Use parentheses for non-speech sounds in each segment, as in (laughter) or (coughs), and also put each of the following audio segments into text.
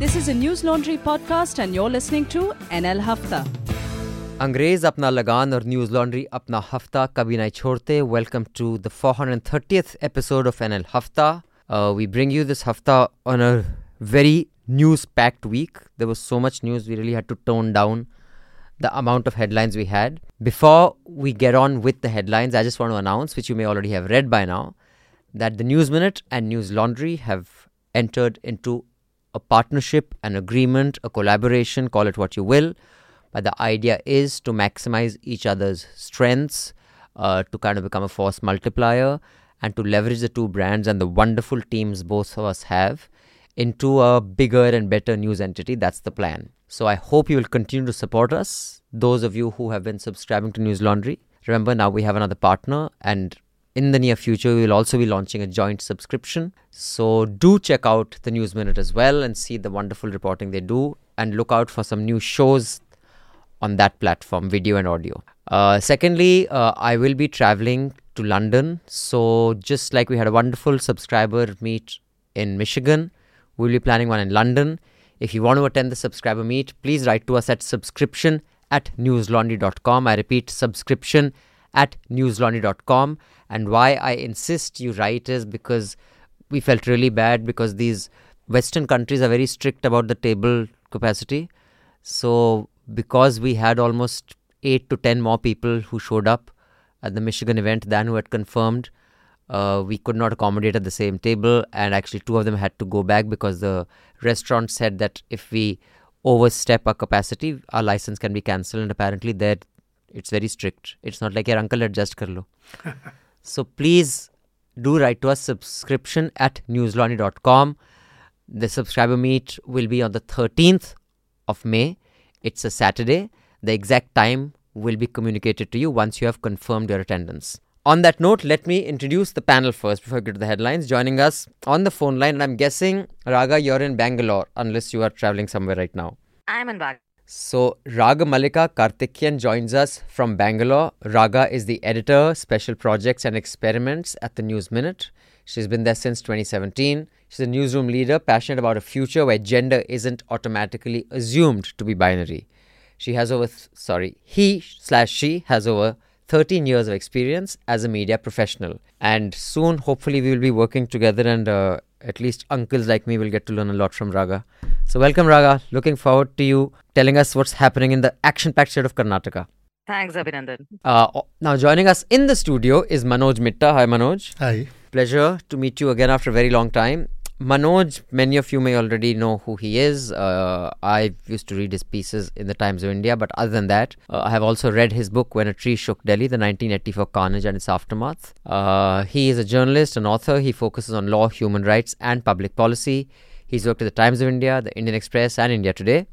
This is a Newslaundry podcast, and you're listening to NL Hafta. अंग्रेज अपना लगान और न्यूज लॉन्ड्री अपना हफ्ता कभी नहीं छोड़ते welcome to the 430th episode of NL हफ्ता uh, We bring you this हफ्ता on a very news packed week. There was so much news, we really had to tone down the amount of headlines we had. Before we get on with the headlines, I just want to announce, which you may already have read by now, that the News Minute and Newslaundry have entered into a partnership, an agreement, a collaboration, call it what you will. But the idea is to maximize each other's strengths, uh, to kind of become a force multiplier, and to leverage the two brands and the wonderful teams both of us have into a bigger and better news entity. That's the plan. So I hope you will continue to support us. Those of you who have been subscribing to Newslaundry, remember now we have another partner, and in the near future, we will also be launching a joint subscription. So do check out the News Minute as well and see the wonderful reporting they do, and look out for some new shows on that platform, video and audio. Uh, secondly, uh, I will be traveling to London. So, just like we had a wonderful subscriber meet in Michigan, we'll be planning one in London. If you want to attend the subscriber meet, please write to us at subscription at newslaundry.com. I repeat, subscription at newslaundry.com. And why I insist you write is because we felt really bad because these Western countries are very strict about the table capacity. So because we had almost eight to ten more people who showed up at the Michigan event than who had confirmed. Uh, we could not accommodate at the same table, and actually, two of them had to go back because the restaurant said that if we overstep our capacity, our license can be cancelled. And apparently, there it's very strict. It's not like your uncle adjust kar lo. (laughs) so please do write to us subscription at newslaundry.com. The subscriber meet will be on the 13th of May. It's a Saturday. The exact time will be communicated to you once you have confirmed your attendance. On that note, let me introduce the panel first before I get to the headlines. Joining us on the phone line, and I'm guessing, Raga, you're in Bangalore, unless you are traveling somewhere right now. I'm in Bag. So, Ragamalika Karthikeyan joins us from Bangalore. Raga is the editor, special projects and experiments at the News Minute. She's been there since 2017. She's a newsroom leader, passionate about a future where gender isn't automatically assumed to be binary. She has over, th- sorry, he slash she has over 13 years of experience as a media professional. And soon, hopefully, we will be working together, and uh, at least uncles like me will get to learn a lot from Raga. So, welcome, Raga. Looking forward to you telling us what's happening in the action packed state of Karnataka. Thanks, Abhinandan. Uh, now, joining us in the studio is Manoj Mitta. Hi, Manoj. Hi. Pleasure to meet you again after a very long time. Manoj, many of you may already know who he is. Uh, I used to read his pieces in the Times of India, but other than that, uh, I have also read his book, When a Tree Shook Delhi, the 1984 carnage and its aftermath. Uh, he is a journalist, and author. He focuses on law, human rights, and public policy. He's worked at the Times of India, the Indian Express, and India Today.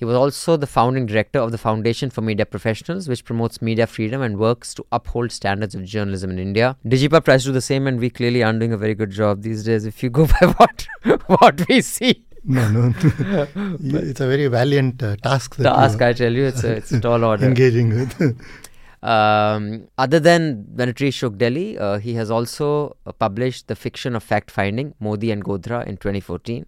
He was also the founding director of the Foundation for Media Professionals, which promotes media freedom and works to uphold standards of journalism in India. Digipub tries to do the same, and we clearly aren't doing a very good job these days if you go (laughs) by what, what we see. No, no. (laughs) it's a very valiant uh, task. That Task, I tell you, it's a, it's a tall order. engaging with. (laughs) Um, other than When a Tree Shook Delhi, uh, he has also uh, published the fiction of fact finding, Modi and Godhra, in 2014.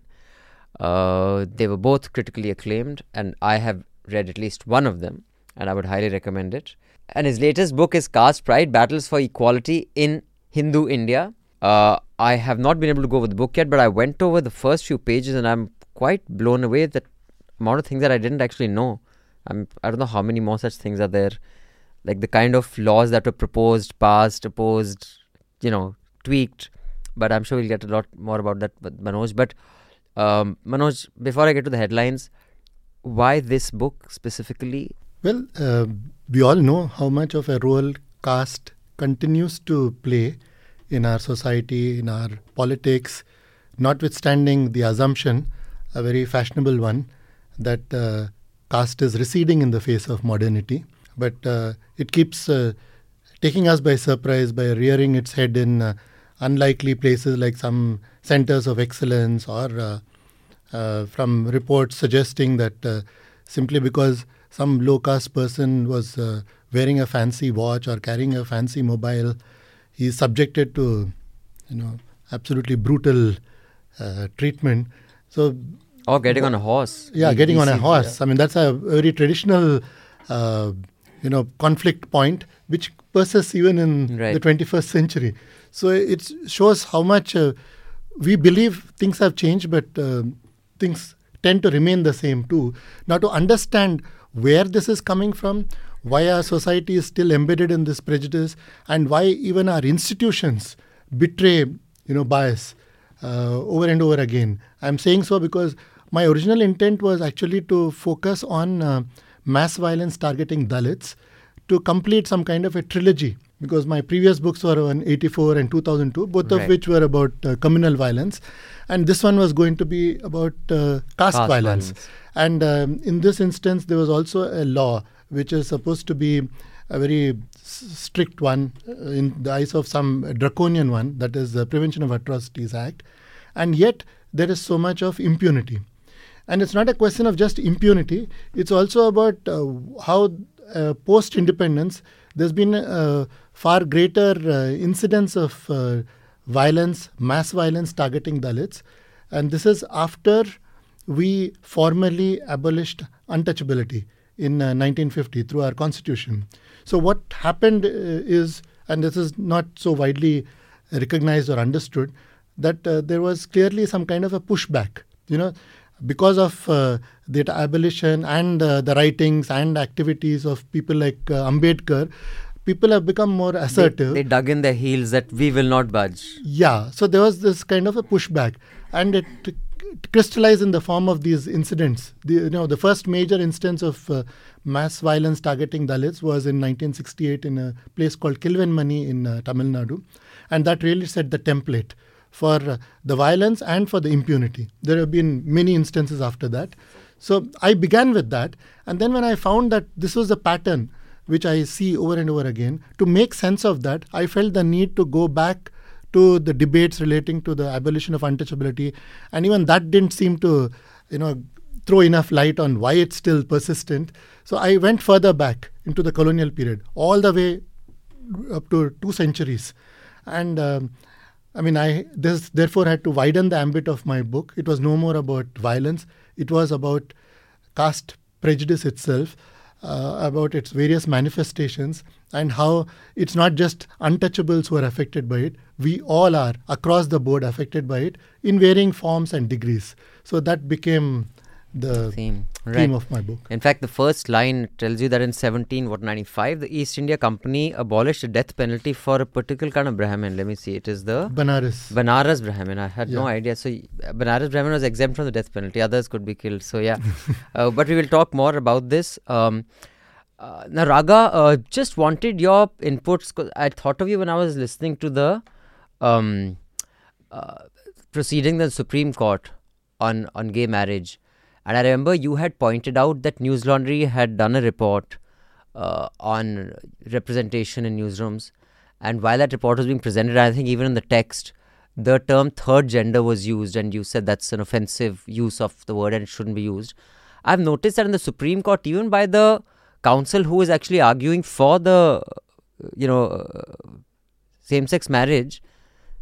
Uh, they were both critically acclaimed, and I have read at least one of them, and I would highly recommend it. And his latest book is Caste Pride Battles for Equality in Hindu India. Uh, I have not been able to go over the book yet, but I went over the first few pages, and I'm quite blown away that amount of things that I didn't actually know. I'm, I don't know how many more such things are there. Like the kind of laws that were proposed, passed, opposed, you know, tweaked. But I'm sure we'll get a lot more about that with Manoj. But um, Manoj, before I get to the headlines, why this book specifically? well, uh, we all know how much of a role caste continues to play in our society, in our politics, notwithstanding the assumption, a very fashionable one, that uh, caste is receding in the face of modernity. But uh, it keeps uh, taking us by surprise by rearing its head in uh, unlikely places like some centers of excellence or uh, uh, from reports suggesting that uh, simply because some low caste person was uh, wearing a fancy watch or carrying a fancy mobile, he is subjected to, you know, absolutely brutal uh, treatment. So Or getting on a horse. Yeah, getting on a horse. I mean, that's a very traditional, uh, you know, conflict point which persists even in Right. the 21st century. So it shows how much uh, we believe things have changed, but uh, things tend to remain the same too. Now, to understand where this is coming from, why our society is still embedded in this prejudice, and why even our institutions betray, you know, bias uh, over and over again. I'm saying so because my original intent was actually to focus on uh, mass violence targeting Dalits to complete some kind of a trilogy because my previous books were on 84 and 2002, both of which were about uh, communal violence. And this one was going to be about uh, caste, Caste violence. violence. And um, in this instance, there was also a law which is supposed to be a very s- strict one uh, in the eyes of some draconian one, that is the Prevention of Atrocities Act. And yet, there is so much of impunity. And it's not a question of just impunity, it's also about uh, how uh, post independence there's been a far greater uh, incidence of uh, violence, mass violence targeting Dalits. And this is after we formally abolished untouchability in uh, 1950 through our constitution. So, what happened uh, is, and this is not so widely recognized or understood, that uh, there was clearly some kind of a pushback. You know, because of uh, the abolition and uh, the writings and activities of people like uh, Ambedkar, people have become more assertive. they dug in their heels that we will not budge. Yeah, so there was this kind of a pushback, and it c- crystallized in the form of these incidents. The, you know, the first major instance of uh, mass violence targeting Dalits was in 1968 in a place called Kilvenmani in uh, Tamil Nadu, and that really set the template for uh, the violence and for the impunity. There have been many instances after that. So I began with that, and then when I found that this was a pattern which I see over and over again, to make sense of that, I felt the need to go back to the debates relating to the abolition of untouchability, and even that didn't seem to, you know, throw enough light on why it's still persistent. So I went further back into the colonial period, all the way up to two centuries, and um, I mean, I this therefore had to widen the ambit of my book. It was no more about violence; it was about caste prejudice itself, uh, about its various manifestations, and how it's not just untouchables who are affected by it. We all are across the board affected by it in varying forms and degrees. So that became the Theme. Right. theme of my book. In fact, the first line tells you that in 17, what 95, the East India Company abolished the death penalty for a particular kind of Brahmin. Let me see. It is the Banaras. Banaras Brahmin. I had no idea. So Banaras Brahmin was exempt from the death penalty. Others could be killed. So yeah, (laughs) uh, but we will talk more about this. Um, uh, now, Raga, uh, just wanted your inputs. I thought of you when I was listening to the um, uh, proceeding the Supreme Court on on gay marriage, and I remember you had pointed out that Newslaundry had done a report uh, on representation in newsrooms, and while that report was being presented, I think even in the text, the term third gender was used, and you said that's an offensive use of the word and it shouldn't be used. I've noticed that in the Supreme Court, even by the counsel who is actually arguing for the, you know, uh, same-sex marriage,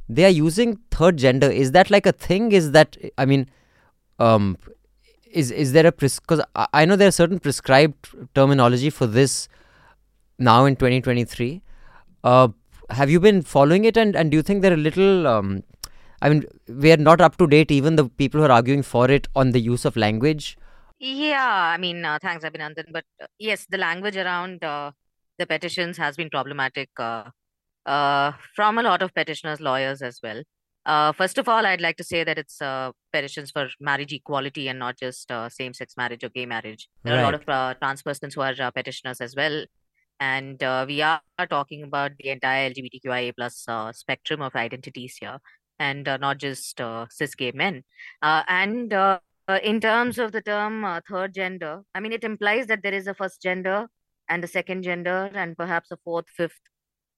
they are using third gender. Is that like a thing? Is that I mean, um, is is there a because I I know there are certain prescribed terminology for this now in 2023. Uh, have you been following it, and and do you think they're a little? Um, I mean, we are not up to date. Even the people who are arguing for it on the use of language. Yeah, I mean, uh, thanks, Abhinandan. But uh, yes, the language around uh, the petitions has been problematic uh, uh, from a lot of petitioners, lawyers as well. Uh, first of all, I'd like to say that it's uh, petitions for marriage equality and not just uh, same-sex marriage or gay marriage. There are a lot of uh, trans persons who are uh, petitioners as well. And uh, we are talking about the entire LGBTQIA plus uh, spectrum of identities here, and uh, not just uh, cis gay men. Uh, and in terms of the term uh, third gender, I mean, it implies that there is a first gender and a second gender, and perhaps a fourth, fifth,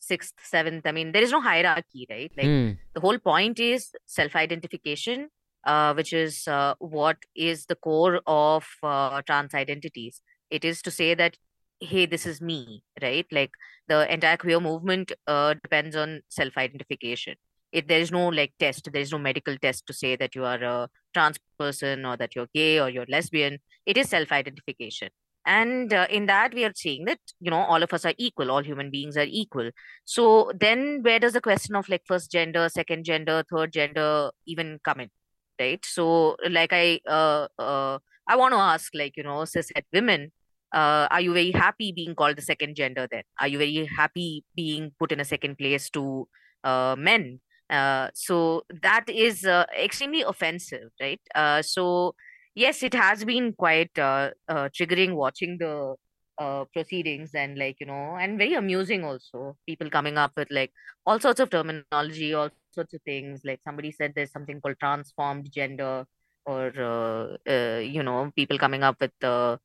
sixth, seventh. I mean, there is no hierarchy, right? Like, Hmm. the whole point is self-identification, uh, which is uh, what is the core of uh, trans identities. It is to say that, hey, this is me, right? Like the entire queer movement uh, depends on self-identification. It there is no like test, there is no medical test to say that you are a trans person or that you're gay or you're lesbian. It is self identification. And uh, in that, we are saying that, you know, all of us are equal, all human beings are equal. So then where does the question of like first gender, second gender, third gender even come in? Right. So, like, I, uh, uh, I want to ask, like, you know, cishet women, uh, are you very happy being called the second gender then? Are you very happy being put in a second place to uh, men? Uh, so that is uh, extremely offensive, right? Uh, so yes, it has been quite uh, uh, triggering watching the uh, proceedings and like you know, and very amusing also. People coming up with like all sorts of terminology, all sorts of things. Like somebody said, there's something called transformed gender, or uh, uh, you know, people coming up with the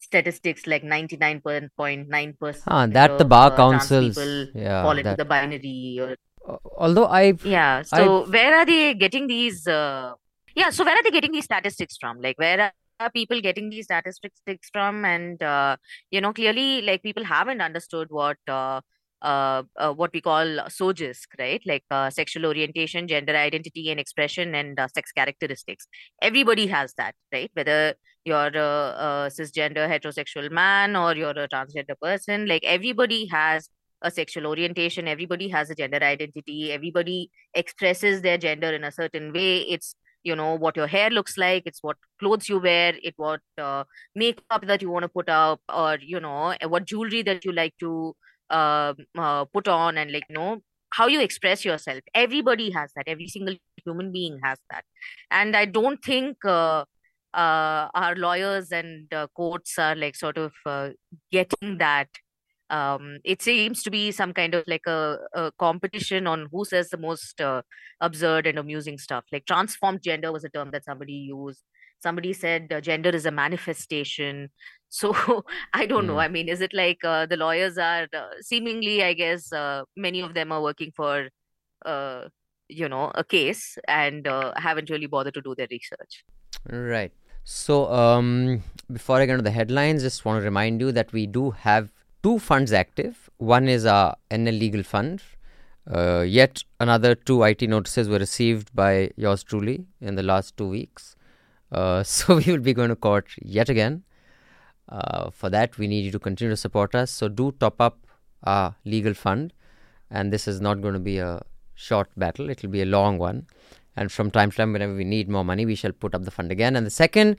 statistics like 99.9% Ah, that of the bar uh, councils. Yeah. fall into that- the binary or Uh, although I yeah. So where are they getting these? Uh, yeah. So where are they getting these statistics from? Like where are people getting these statistics from? And uh, you know, clearly, like people haven't understood what uh, uh, uh, what we call SOGIESC, right? Like uh, sexual orientation, gender identity, and expression, and uh, sex characteristics. Everybody has that, right? Whether you're a, a cisgender heterosexual man or you're a transgender person, like everybody has a sexual orientation everybody has a gender identity everybody expresses their gender in a certain way it's you know what your hair looks like it's what clothes you wear it what uh, makeup that you want to put up or you know what jewelry that you like to uh, uh, put on and like you know how you express yourself. Everybody has that. Every single human being has that. And i don't think uh, uh, our lawyers and uh, courts are like sort of uh, getting that um, it seems to be some kind of like a, a competition on who says the most uh, absurd and amusing stuff. Like transformed gender was a term that somebody used. Somebody said uh, gender is a manifestation. (laughs) So I don't know. Mm. I mean, is it like uh, the lawyers are uh, seemingly, I guess, uh, many of them are working for, uh, you know, a case and uh, haven't really bothered to do their research. Right. So, um, before I get into the headlines, just want to remind you that we do have two funds active. One is our NL Legal Fund. Uh, yet another two IT notices were received by yours truly in the last two weeks. Uh, (laughs) so, we will be going to court yet again. Uh, for that, we need you to continue to support us. So, do top up our legal fund. And this is not going to be a short battle, it will be a long one. And from time to time, whenever we need more money, we shall put up the fund again. And the second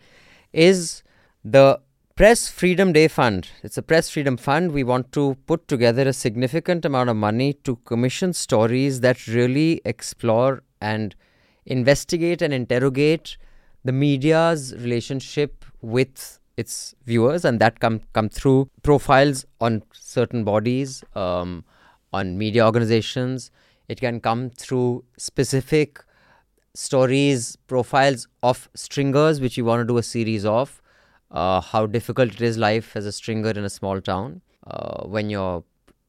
is the Press Freedom Day Fund. It's a Press Freedom Fund. We want to put together a significant amount of money to commission stories that really explore and investigate and interrogate the media's relationship with its viewers, and that come come through profiles on certain bodies, um, on media organizations. It can come through specific stories, profiles of stringers, which you want to do a series of. Uh, how difficult it is life as a stringer in a small town uh, when you're,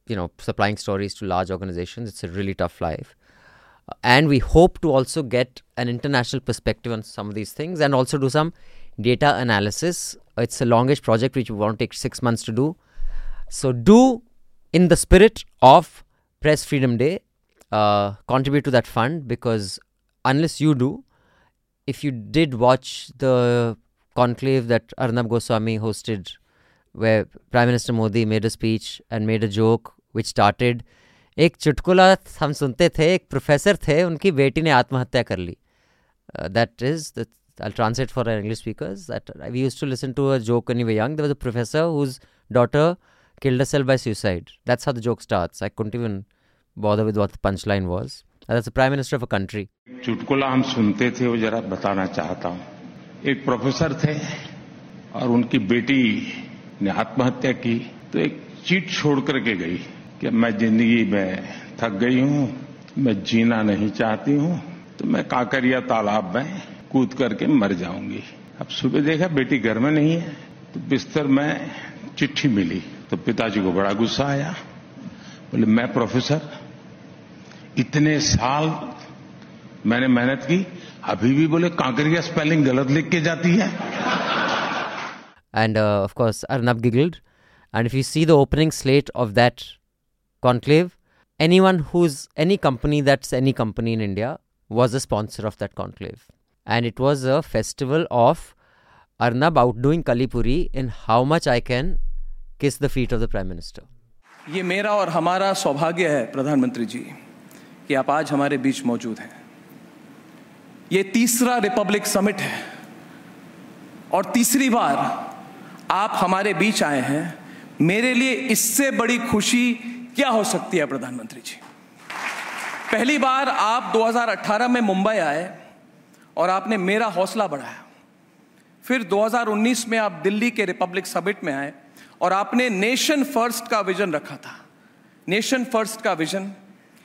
you know, supplying stories to large organizations. It's a really tough life. Uh, and we hope to also get an international perspective on some of these things and also do some data analysis. It's a longish project which to take six months to do. So, do in the spirit of Press Freedom Day, uh, contribute to that fund because unless you do, if you did watch the conclave that Arnab Goswami hosted, where Prime Minister Modi made a speech and made a joke which started एक चुटकुला हम सुनते थे एक professor थे उनकी बेटी ने आत्महत्या कर ली that is I'll translate for our English speakers that we used to listen to a joke when we were young. There was a professor whose daughter killed herself by suicide. That's how the joke starts. I couldn't even bother with what the punchline was. And that's the prime minister of a country. चुटकुला हम सुनते थे वो जरा बताना चाहता हूँ एक प्रोफेसर थे और उनकी बेटी ने आत्महत्या की तो एक चीट छोड़ करके गई कि मैं ज़िंदगी में थक गई हूँ, मैं जीना नहीं चाहती हूँ तो मैं काकरिया तालाब में कूद करके मर जाऊँगी। अब सुबह देखा बेटी घर में नहीं है तो बिस्तर में चिट्ठी मिली तो पिताजी को बड़ा गुस्सा आया। बोले, मैं प्रोफेसर, इतने साल मैंने मेहनत की अभी भी बोले कांकरिया स्पेलिंग गलत लिख के जाती है। And of course Arnab giggled and if you see the opening slate of that conclave anyone who is any company that's any company in India was a sponsor of that conclave and it was a festival of Arnab outdoing Kalli Purie in how much I can kiss the feet of the prime minister ये मेरा और हमारा सौभाग्य है प्रधानमंत्री जी कि आप आज हमारे बीच मौजूद हैं। ये तीसरा रिपब्लिक समिट है। और तीसरी बार आप हमारे बीच आए हैं। मेरे लिए इससे बड़ी खुशी क्या हो सकती है, प्रधानमंत्री जी? पहली बार आप 2018 में मुंबई आए और आपने मेरा हौसला बढ़ाया। फिर 2019 में आप दिल्ली के रिपब्लिक समिट में आए और आपने नेशन फ़र्स्ट का विजन रखा था। नेशन फ़र्स्ट का विजन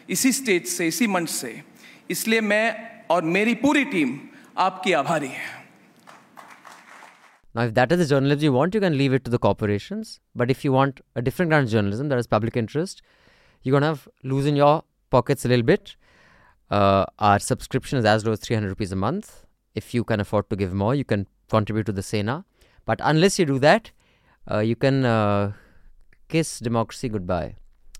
इसी स्टेज से, इसी मंच से। इसलिए मैं और मेरी पूरी टीम आपकी आभारी है Now, if that is the journalism you want, you can leave it to the corporations. But if you want a different kind of journalism that is public interest, you're going to have lose in your pockets a little bit. Uh, our subscription is as low as 300 rupees a month. If you can afford to give more, you can contribute to the Sena. But unless you do that, uh, you can uh, kiss democracy goodbye.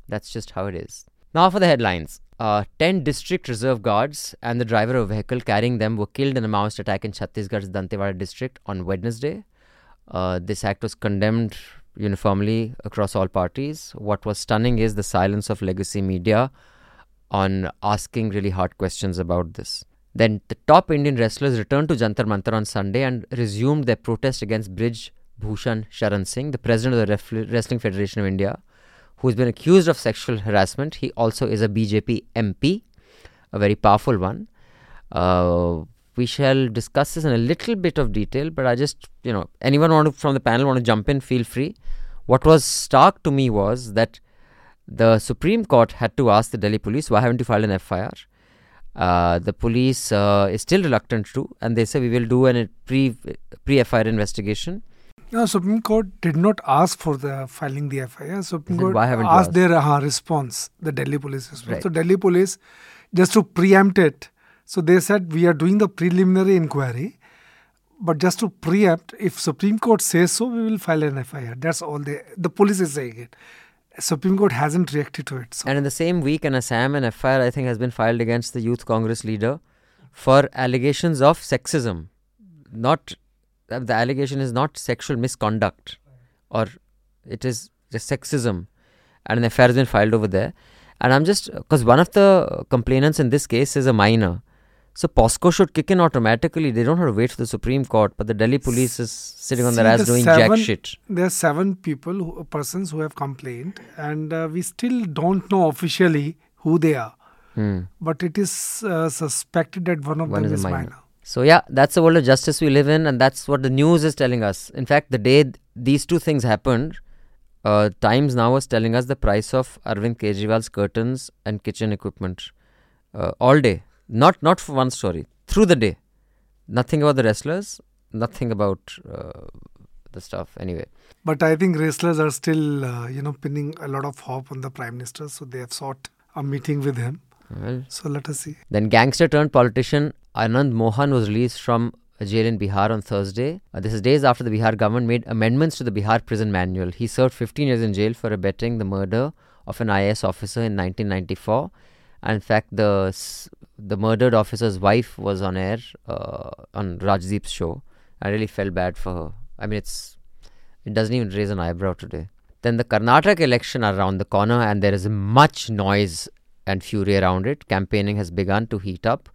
That's just how it is. Now for the headlines. Uh, 10 district reserve guards and the driver of a vehicle carrying them were killed in a Maoist attack in Chhattisgarh's Dantewada district on Wednesday. Uh, this act was condemned uniformly across all parties. What was stunning is the silence of legacy media on asking really hard questions about this. Then the top Indian wrestlers returned to Jantar Mantar on Sunday and resumed their protest against Brij Bhushan Sharan Singh, the president of the Wrestling Federation of India, who's been accused of sexual harassment. He also is a BJP MP, a very powerful one. Uh, we shall discuss this in a little bit of detail, but I just, you know, anyone want to, from the panel want to jump in, feel free. What was stark to me was that the Supreme Court had to ask the Delhi police, why haven't you filed an FIR? Uh, the police uh, is still reluctant to, and they say we will do a pre pre FIR investigation. No, Supreme Court did not ask for the filing the FIR. Supreme Court "Why haven't asked asked?" their uh, response, the Delhi police response. Right. So Delhi police, just to preempt it, so they said we are doing the preliminary inquiry, but just to preempt, if Supreme Court says so, we will file an FIR. That's all they. The police is saying it. Supreme Court hasn't reacted to it. So And in the same week, an Assam and FIR, I think, has been filed against the Youth Congress leader for allegations of sexism. Not the allegation is not sexual misconduct, or it is just sexism, and an FIR has been filed over there. And I'm just because one of the complainants in this case is a minor. So POCSO should kick in automatically. They don't have to wait for the Supreme Court, but the Delhi police is sitting on their ass the doing seven- jack shit. there are seven people, who, persons who have complained, and uh, we still don't know officially who they are. Hmm. But it is uh, suspected that one of One them is is minor. minor. So yeah, that's the world of justice we live in, and that's what the news is telling us. In fact, the day th- these two things happened, uh, Times now was telling us the price of Arvind Kejriwal's curtains and kitchen equipment uh, all day. Not not for one story through the day. Nothing about the wrestlers. Nothing about uh, the stuff. Anyway, But I think wrestlers are still, uh, you know, pinning a lot of hope on the prime minister, so they have sought a meeting with him. well, So let us see. Then gangster turned politician Anand Mohan was released from jail in Bihar on Thursday. Uh, this is days after the Bihar government made amendments to the Bihar prison manual. He served 15 years in jail for abetting the murder of an IS officer in 1994. And in fact, the the murdered officer's wife was on air uh, on Rajdeep's show. I really felt bad for her. I mean, it's it doesn't even raise an eyebrow today. Then the Karnataka election are around the corner, and there is much noise and fury around it. Campaigning has begun to heat up.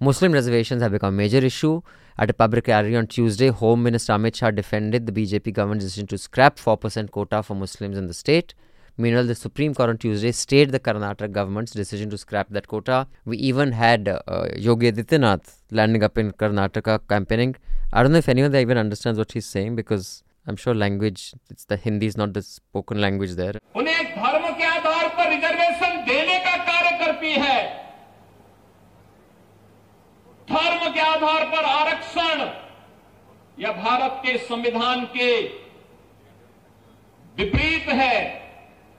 Muslim reservations have become a major issue. At a public rally on Tuesday, Home Minister Amit Shah defended the BJP government's decision to scrap 4% quota for Muslims in the state. Meanwhile, the Supreme Court on Tuesday stayed the Karnataka government's decision to scrap that quota. We even had uh, Yogi Adityanath landing up in Karnataka campaigning. I don't know if anyone there even understands what he's saying because I'm sure language, it's the Hindi is not the spoken language there. उन्हें धर्म के आधार पर reservation देने का कार्य करती है धर्म के आधार पर आरक्षण यह भारत के संविधान के विपरीत है,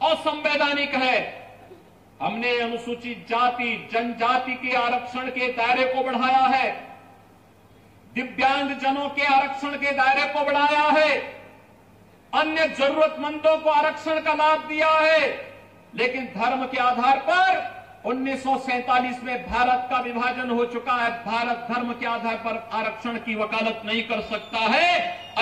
असंवैधानिक है। हमने अनुसूचित जाति, जनजाति के आरक्षण के दायरे को बढ़ाया है। दिव्यांग जनों के आरक्षण के दायरे को बढ़ाया है। अन्य जरूरतमंदों को आरक्षण का लाभ दिया है। लेकिन धर्म के आधार पर 1947 में भारत का विभाजन हो चुका है भारत धर्म के आधार पर आरक्षण की वकालत नहीं कर सकता है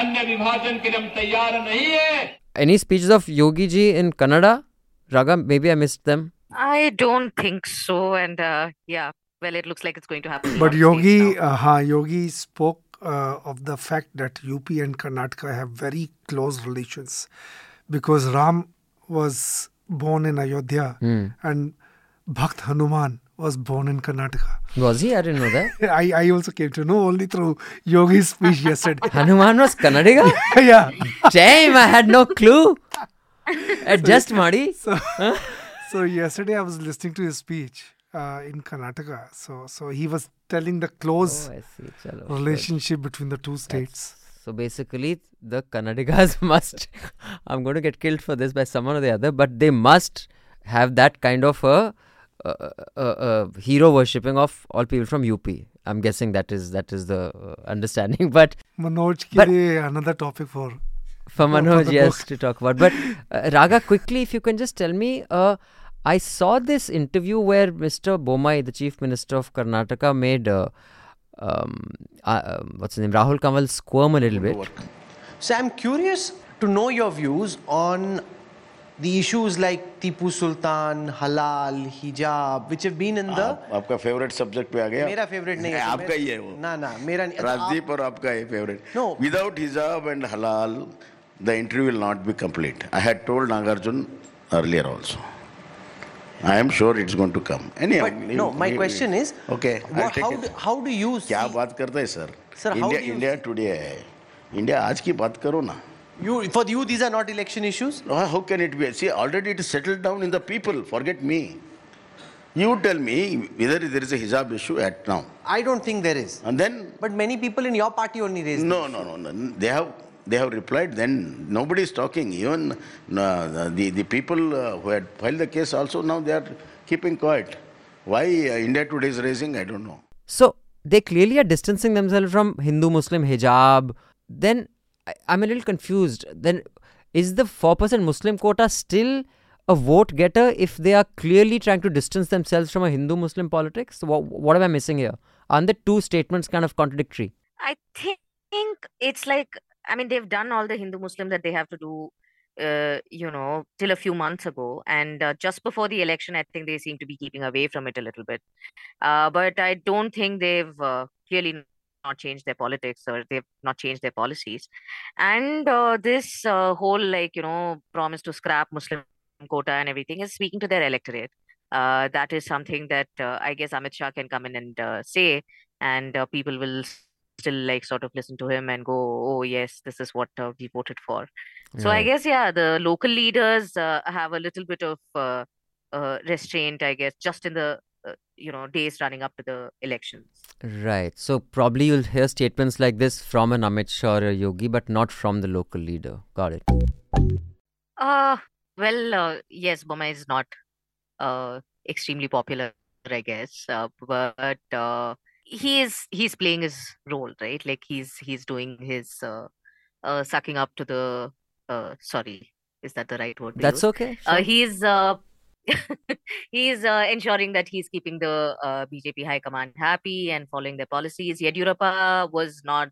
अन्य विभाजन के लिए हम तैयार नहीं है Any speeches of Yogi ji in Kannada? Raga, maybe I missed them. I don't think so. And uh, yeah, well, it looks like it's going to happen. But Yogi, uh, हाँ, Yogi spoke uh, of the fact that UP and Karnataka have very close relations because Ram was born in Ayodhya mm. and Bhakt Hanuman was born in Karnataka. Was he? I didn't know that. (laughs) I, I also came to know only through Yogi's speech yesterday. (laughs) Hanuman was Kannadiga? (laughs) yeah. Damn, I had no clue. Adjust, Madi. So, so yesterday I was listening to his speech uh, in Karnataka. So so he was telling the close Oh. Chalo, good. relationship between the two states. So basically, the Kannadigas must. I'm going to get killed for this by someone or the other, but they must have that kind of a, a, a, a hero worshipping of all people from UP. I'm guessing that is that is the uh, understanding. (laughs) But Manoj But- another topic for for for Manoj, the yes, book. to talk about. But uh, Raga, quickly, if you can just tell me, uh, I saw this interview where Mr. Bommai, the Chief Minister of Karnataka, made uh, um, uh, um, what's his name, Rahul Kanwal squirm a little bit. So I'm curious to know your views on the issues like Tipu Sultan, halal, hijab, which have been in the आप, आपका favourite subject पे आ गया? मेरा favourite नहीं है तो आपका ही है वो। ना ना मेरा नहीं राजदीप और आपका है favourite No. Without hijab and halal the interview will not be complete I had told Nagarjuna earlier also I am sure it's going to come any But no, my question is, okay what, how, do, how do you क्या बात करते हैं sir Sir, how India do India today है। India आज की बात करो ना। You for you these are not election issues? How can it be? See, already it is settled down in the people. Forget me. You tell me whether there is a hijab issue at now. I don't think there is. And then But many people in your party only raised No, it. no, no, no. They have they have replied. Then nobody is talking. Even uh, the the people uh, who had filed the case also now they are keeping quiet. Why uh, India today is raising? I don't know. So they clearly are distancing themselves from Hindu Muslim hijab. Then I, I'm a little confused. Then is the 4% Muslim quota still a vote getter if they are clearly trying to distance themselves from a Hindu Muslim politics? What, what am I missing here? Aren't the two statements kind of contradictory? I think it's like I mean they've done all the Hindu Muslim that they have to do, uh, you know, till a few months ago, and uh, just before the election, I think they seem to be keeping away from it a little bit. Uh, but I don't think they've uh, clearly not changed their politics or they've not changed their policies. And uh, this uh, whole like you know promise to scrap Muslim quota and everything is speaking to their electorate. Uh, that is something that uh, I guess Amit Shah can come in and uh, say, and uh, people will still like sort of listen to him and go, oh yes, this is what uh, we voted for. So I guess yeah, the local leaders uh, have a little bit of uh, uh, restraint, I guess, just in the uh, you know days running up to the elections. Right. So probably you'll hear statements like this from an Amit Shah or a Yogi, but not from the local leader. Got it. Uh well, uh, yes, Boma is not uh extremely popular, I guess, uh, but uh, he is he's playing his role, right? Like he's he's doing his uh, uh sucking up to the uh sorry, is that the right word? That's use? okay. Uh, sure. he's uh, (laughs) he's uh, ensuring that he's keeping the uh, BJP high command happy and following their policies. Yediyurappa was not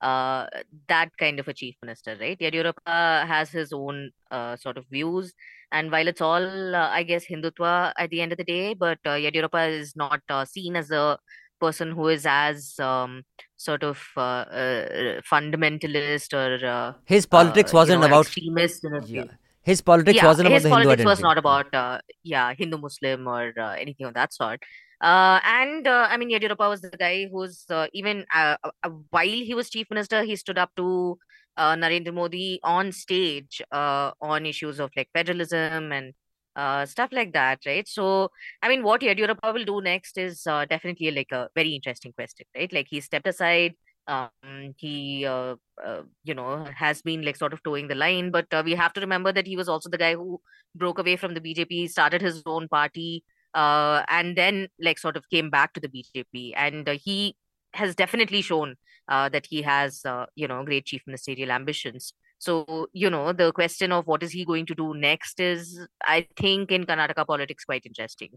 uh, that kind of a chief minister, right? Yediyurappa has his own uh, sort of views, and while it's all, uh, I guess, Hindutva at the end of the day, but uh, Yediyurappa is not uh, seen as a person who is as um, sort of uh, uh, fundamentalist or uh, His politics wasn't know, about. extremist in a Yeah. His politics yeah, wasn't about his the Hindu politics was identity. not about uh, yeah Hindu Muslim or uh, anything of that sort. Uh, and uh, I mean Yediyurappa was the guy who's uh, even uh, uh, while he was chief minister, he stood up to uh, Narendra Modi on stage uh, on issues of like federalism and uh, stuff like that, right? So I mean, what Yediyurappa will do next is uh, definitely like a very interesting question, right? Like he stepped aside. Um, he, uh, uh, you know, has been like sort of toeing the line, but uh, we have to remember that he was also the guy who broke away from the BJP, started his own party, uh, and then like sort of came back to the BJP. And uh, he has definitely shown uh, that he has, you know, great chief ministerial ambitions. So, you know, the question of what is he going to do next is, I think, in Karnataka politics, quite interesting.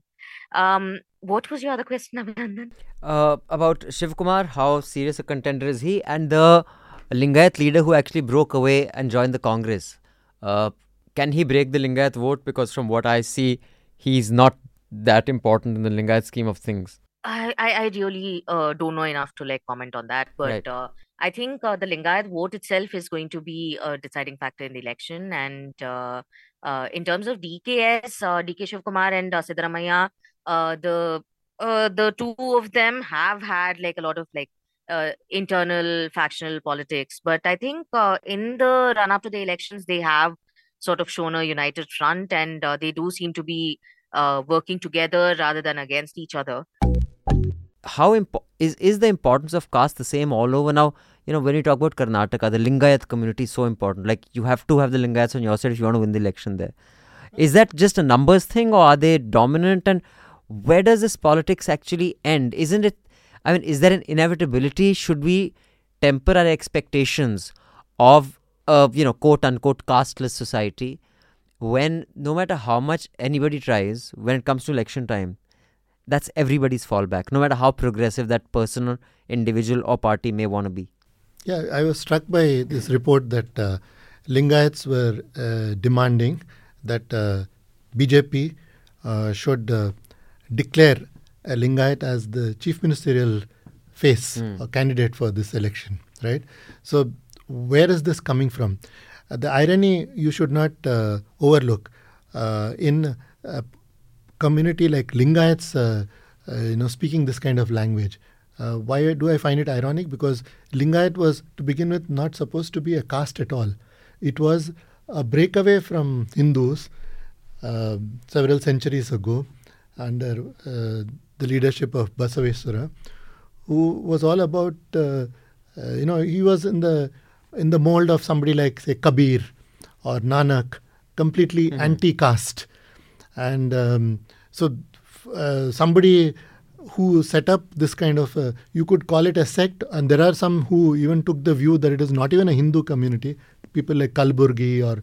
Um, what was your other question, (laughs) Abhinandan? Uh, about Shiv Kumar, how serious a contender is he? And the Lingayat leader who actually broke away and joined the Congress. Uh, can he break the Lingayat vote? Because from what I see, he's not that important in the Lingayat scheme of things. I, I, I really uh, don't know enough to like comment on that, but Right. I think uh, the Lingayat vote itself is going to be a deciding factor in the election. And uh, uh, in terms of DKS, uh, DK Shivkumar and uh, Siddaramaiah, uh, the uh, the two of them have had like a lot of like uh, internal factional politics. But I think in the run up to the elections, they have sort of shown a united front, and they do seem to be working together rather than against each other. how impo- is is the importance of caste the same all over now you know when you talk about karnataka the lingayat community is so important. Like you have to have the lingayats on your side if you want to win the election there. Is that just a numbers thing or are they dominant and where does this politics actually end? Isn't it i mean is there an inevitability? Should we temper our expectations of a you know quote unquote casteless society when no matter how much anybody tries when it comes to election time that's everybody's fallback, no matter how progressive that person or individual or party may want to be. Yeah, I was struck by this report that uh, Lingayats were uh, demanding that uh, BJP uh, should uh, declare a Lingayat as the chief ministerial face or candidate for this election, right? So, where is this coming from? Uh, the irony you should not uh, overlook uh, in a community like Lingayats, uh, uh, you know, speaking this kind of language. Uh, why do I find it ironic? Because Lingayat was, to begin with, not supposed to be a caste at all. It was a breakaway from Hindus uh, several centuries ago under uh, the leadership of Basaveswara, who was all about, uh, uh, you know, he was in the in the mold of somebody like, say, Kabir or Nanak, completely anti-caste and um, so uh, somebody who set up this kind of uh, you could call it a sect and there are some who even took the view that it is not even a hindu community. People like kalburgi or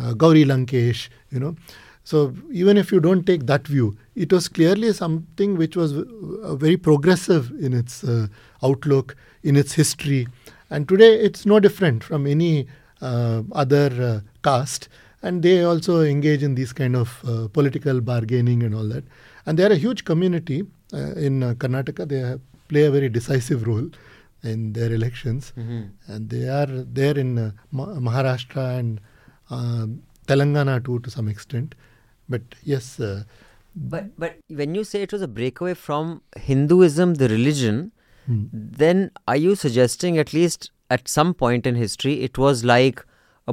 uh, gauri lankesh you know. So even if you don't take that view it was clearly something which was uh, very progressive in its uh, outlook in its history. And today it's no different from any uh, other uh, caste. And they also engage in these kind of political bargaining and all that. And they are a huge community in uh, Karnataka. They have, play a very decisive role in their elections, and they are there in uh, Ma- Maharashtra and um Telangana too to some extent. But yes, uh, But but when you say it was a breakaway from Hinduism, the religion, then are you suggesting at least at some point in history it was like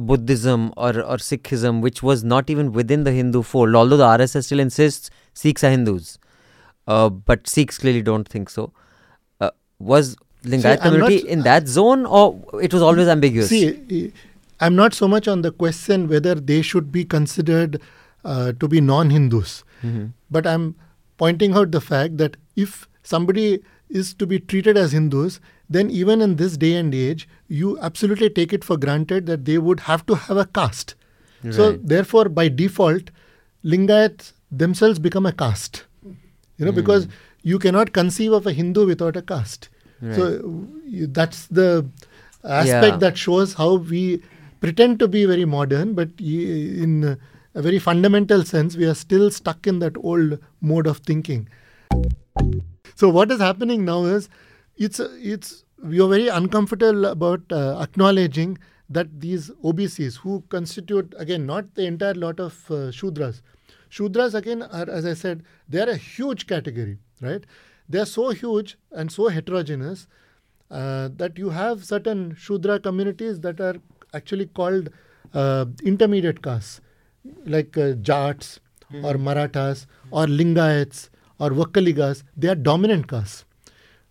a Buddhism or, or Sikhism which was not even within the Hindu fold, although the RSS still insists Sikhs are Hindus. Uh, but Sikhs clearly don't think so. Uh, was Lingayat I'm not- community in that zone or it was always ambiguous? See, I'm not so much on the question whether they should be considered uh, to be non Hindus, but I'm pointing out the fact that if somebody is to be treated as Hindus, then even in this day and age, you absolutely take it for granted that they would have to have a caste. So, therefore, by default, Lingayats themselves become a caste. You know, because you cannot conceive of a Hindu without a caste. So, you, that's the aspect Yeah. that shows how we pretend to be very modern, but in a very fundamental sense, we are still stuck in that old mode of thinking. So what is happening now is it's it's we are very uncomfortable about uh, acknowledging that these OBCs who constitute again not the entire lot of uh, Shudras. Shudras again are as I said they are a huge category, right? They are so huge and so heterogeneous uh, that you have certain Shudra communities that are actually called uh, intermediate castes, like uh, Jats or Marathas or Lingayats or Vokkaligas. They are dominant castes,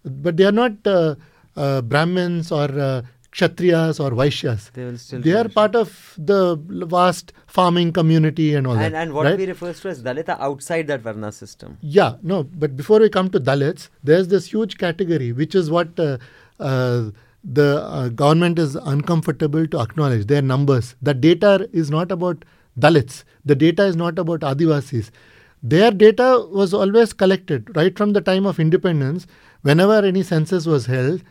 but they are not uh, uh, Brahmins or uh, Kshatriyas or Vaishyas. They will still They are part of the vast farming community and all and, that. and what right? we refer to as Dalita outside that Varna system. Yeah, no, but before we come to Dalits, there's this huge category, which is what uh, uh, the uh, government is uncomfortable to acknowledge their numbers. The data is not about Dalits. The data is not about Adivasis. Their data was always collected right from the time of independence. Whenever any census was held,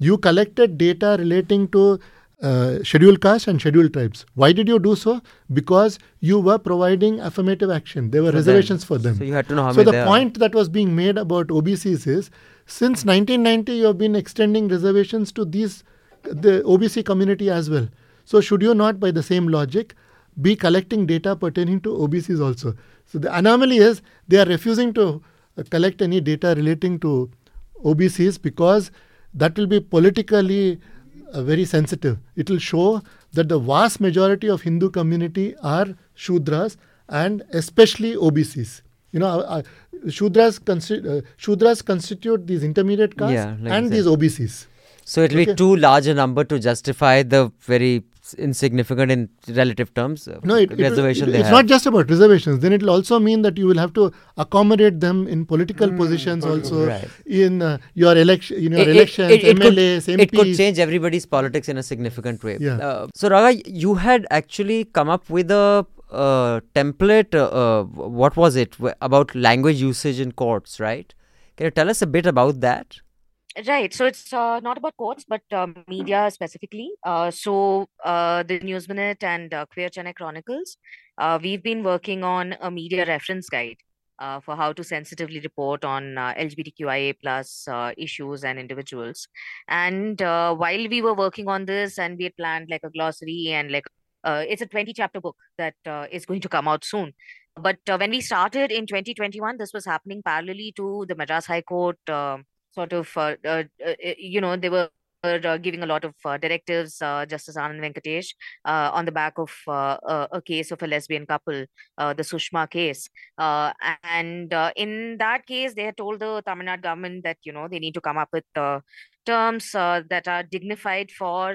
you collected data relating to uh, scheduled castes and scheduled tribes. Why did you do so? Because you were providing affirmative action. There were For reservations them. for them. So you had to know how So many the there are. point that was being made about OBCs is since 1990 you have been extending reservations to these the OBC community as well. So should you not, by the same logic, be collecting data pertaining to OBCs also? So the anomaly is they are refusing to uh, collect any data relating to OBCs because that will be politically uh, very sensitive. It will show that the vast majority of Hindu community are Shudras and especially OBCs. You know, uh, uh, Shudras, consti- uh, Shudras constitute these intermediate castes Yeah, like and these OBCs. So it will Okay. be too large a number to justify the very s- insignificant in relative terms uh, No, it, it- reservation it- they it's have. not just about reservations. Then it will also mean that you will have to accommodate them in political Hmm. positions, also Right. in uh, your election, in your It- it- elections, it- it could- MLAs, MPs. It could change everybody's politics in a significant way. Yeah. Uh, so Raga, you had actually come up with a uh, template. Uh, uh, what was it about language usage in courts? Right? Can you tell us a bit about that? Right. So it's uh, not about courts, but uh, media specifically. Uh, so uh, the News Minute and uh, Queer Chennai Chronicles, uh, we've been working on a media reference guide for how to sensitively report on LGBTQIA plus issues and individuals. And while we were working on this, and we had planned like a glossary and like it's a 20 chapter book that is going to come out soon. But when we started in 2021, this was happening parallelly to the Madras High Court. Sort of, uh, uh, uh, eh, you know, they were uh, giving a lot of uh, directives, uh, Justice Anand Venkatesh, uh, on the back of uh, a, case of a lesbian couple, the Sushma case. And in that case, they had told the Tamil Nadu government that, you know, they need to come up with terms that are dignified for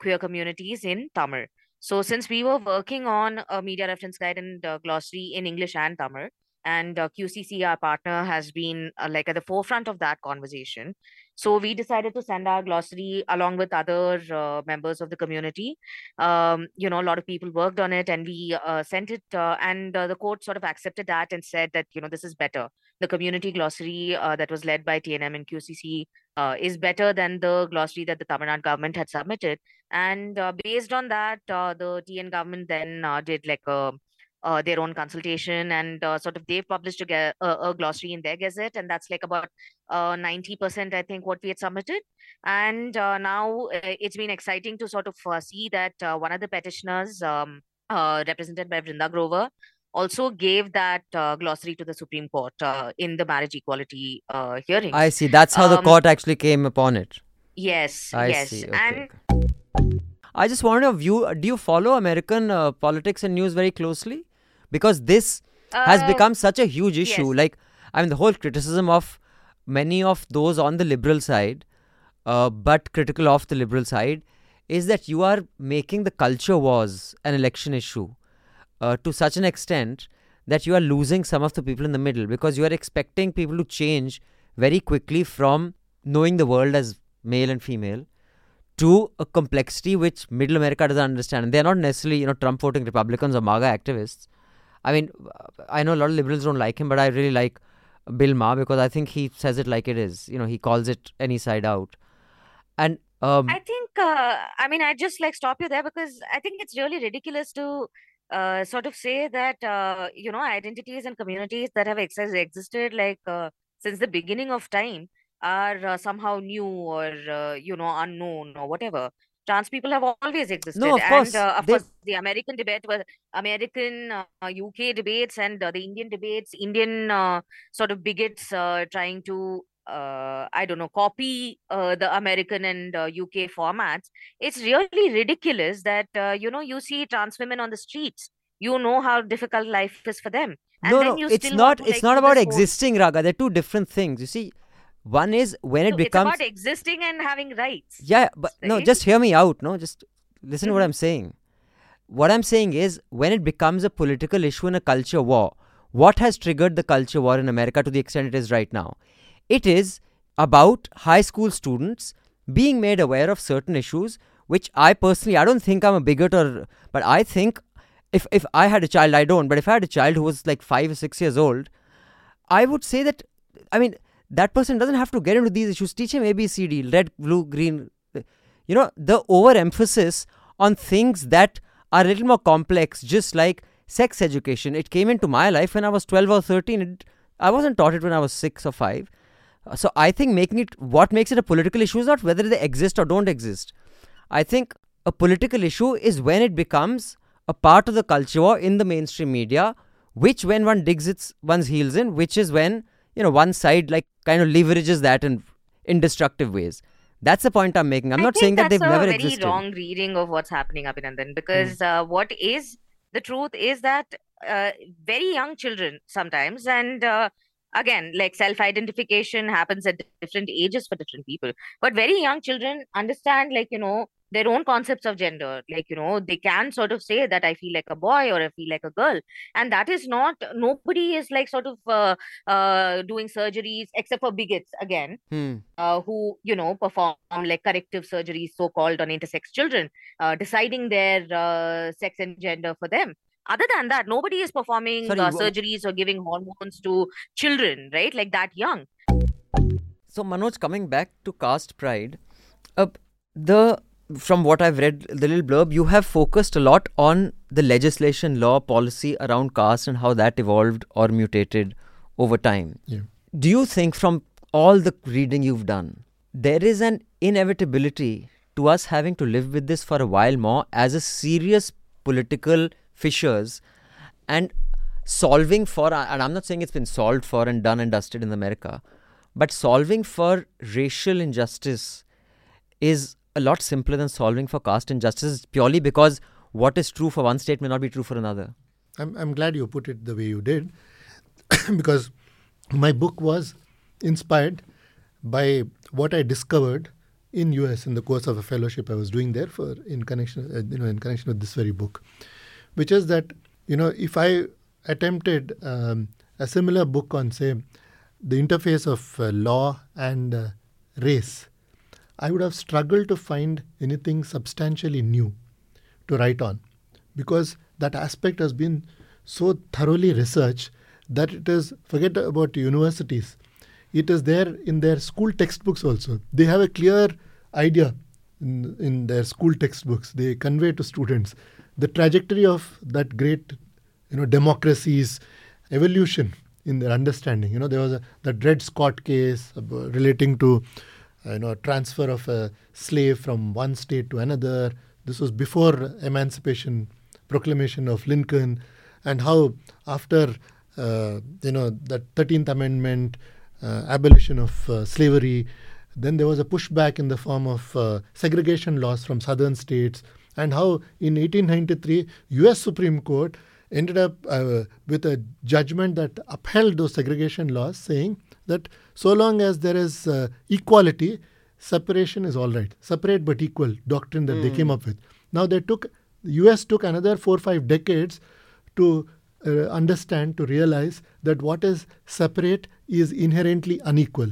queer communities in Tamil. So, since we were working on a media reference guide and glossary in English and Tamil, and uh, QCC, our partner, has been uh, like at the forefront of that conversation. So we decided to send our glossary along with other uh, members of the community. Um, you know, a lot of people worked on it, and we uh, sent it, uh, and uh, the court sort of accepted that and said that you know this is better. The community glossary that was led by TNM and QCC is better than the glossary that the Tamil Nadu government had submitted. And based on that, the TN government then did like a uh, their own consultation and uh, sort of they've published a, a, a glossary in their gazette and that's like about uh, 90% i think what we had submitted and uh, now uh, it's been exciting to sort of uh, see that uh, one of the petitioners um, uh, represented by Vrinda Grover also gave that uh, glossary to the Supreme Court uh, in the marriage equality uh, hearings. I see. That's how the Um, court actually came upon it. Yes, I yes. see. And I just want to view. Do you follow American uh, politics and news very closely? Because this has Uh, become such a huge issue. yes. Like, I mean, the whole criticism of many of those on the liberal side, uh, but critical of the liberal side, is that you are making the culture wars an election issue uh, to such an extent that you are losing some of the people in the middle because you are expecting people to change very quickly from knowing the world as male and female to a complexity which middle America doesn't understand. And they're not necessarily, you know, Trump voting Republicans or MAGA activists. I mean, I know a lot of liberals don't like him, but I really like Bill Maher because I think he says it like it is. You know, he calls it any side out. And um, I think, uh, I mean, I just like stop you there because I think it's really ridiculous to uh, sort of say that, uh, you know, identities and communities that have ex- existed like uh, since the beginning of time are uh, somehow new or, uh, you know, unknown or whatever. Trans people have always existed. No, of course, And uh, of they- course, the American debate was American, uh, UK debates and uh, the Indian debates, Indian uh, sort of bigots uh, trying to uh, I don't know, copy uh, the American and uh, UK formats. It's really ridiculous that uh, you know you see trans women on the streets. You know how difficult life is for them, and no, then no, you it's still not. It's not about existing, Raga. They're two different things. You see, one is when it becomes It's about existing and having rights. Yeah, but no, just hear me out. No, just listen to what Mhm. I'm saying. What I'm saying is when it becomes a political issue and a culture war, what has triggered the culture war in America to the extent it is right now? It is about high school students being made aware of certain issues, which I personally, I don't think I'm a bigot or, but I think if, if I had a child, I don't, but if I had a child who was like five or six years old, I would say that, I mean, that person doesn't have to get into these issues. Teach him ABCD, red, blue, green. You know, the overemphasis on things that are a little more complex, just like sex education. It came into my life when I was 12 or 13. It, I wasn't taught it when I was 6 or 5. Uh, so I think making it, what makes it a political issue is not whether they exist or don't exist. I think a political issue is when it becomes a part of the culture in the mainstream media, which when one digs its one's heels in, which is when, you know, one side like kind of leverages that in, in destructive ways. That's the point I'm making. I'm I not saying that they've a never very existed. wrong reading of what's happening, Abhinandan, because uh, what is the truth is that uh, very young children sometimes, and uh, again, like self identification happens at different ages for different people, but very young children understand, like, you know, their own concepts of gender. Like, you know, they can sort of say that I feel like a boy or I feel like a girl. And that is not, nobody is like sort of uh, uh, doing surgeries except for bigots again Hmm. uh, who you know perform like corrective surgeries so called on intersex children uh, deciding their uh, sex and gender for them other than that nobody is performing Sorry, uh, surgeries or giving hormones to children right like that young So Manoj, coming back to caste pride, uh, the from what I've read, the little blurb, you have focused a lot on the legislation, law, policy around caste and how that evolved or mutated over time. Yeah. Do you think, from all the reading you've done, there is an inevitability to us having to live with this for a while more as a serious political fissures and solving for, and I'm not saying it's been solved for and done and dusted in America, but solving for racial injustice is a lot simpler than solving for caste injustice purely because what is true for one state may not be true for another. I'm, I'm glad you put it the way you did (coughs) because my book was inspired by what I discovered in US in the course of a fellowship I was doing there for in connection uh, you know in connection with this very book which is that you know if I attempted um, a similar book on say the interface of uh, law and uh, race I would have struggled to find anything substantially new to write on because that aspect has been so thoroughly researched that it is forget about universities it is there in their school textbooks also. They have a clear idea in, in their school textbooks. They convey to students the trajectory of that great you know democracy's evolution in their understanding. You know there was a the dred scott case relating to uh, you know transfer of a slave from one state to another. This was before emancipation proclamation of lincoln. And how after uh, you know the 13th amendment uh, abolition of uh, slavery then there was a pushback in the form of uh, segregation laws from southern states and how in 1893 us supreme court ended up uh, with a judgment that upheld those segregation laws saying that so long as there is uh, equality separation is all right. Separate but equal doctrine that they came up with. Now they took the us took another 4 or 5 decades to uh, understand to realize that what is separate is inherently unequal.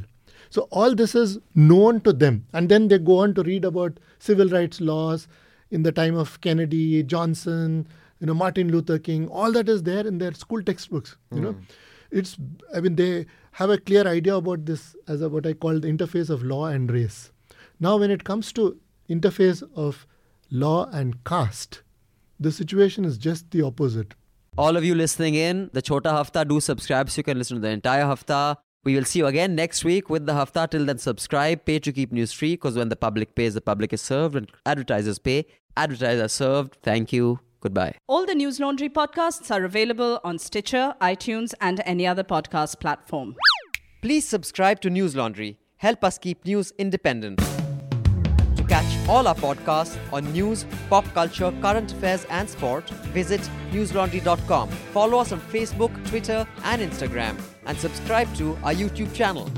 So all this is known to them. And then they go on to read about civil rights laws in the time of kennedy johnson you know martin luther king all that is there in their school textbooks you know. Hmm. It's i mean they have a clear idea about this as a, what i call the interface of law and race. Now when it comes to interface of law and caste the situation is just the opposite. All of you listening in, the Chota Hafta, do subscribe so you can listen to the entire Hafta. We will see you again next week with the Hafta. Till then, subscribe, pay to keep news free because when the public pays, the public is served. and advertisers pay, advertisers served. Thank you. Goodbye. All the Newslaundry podcasts are available on Stitcher, iTunes, and any other podcast platform. Please subscribe to Newslaundry. Help us keep news independent. To catch all our podcasts on news, pop culture, current affairs, and sport, visit newslaundry.com. Follow us on Facebook, Twitter, and Instagram, and subscribe to our YouTube channel.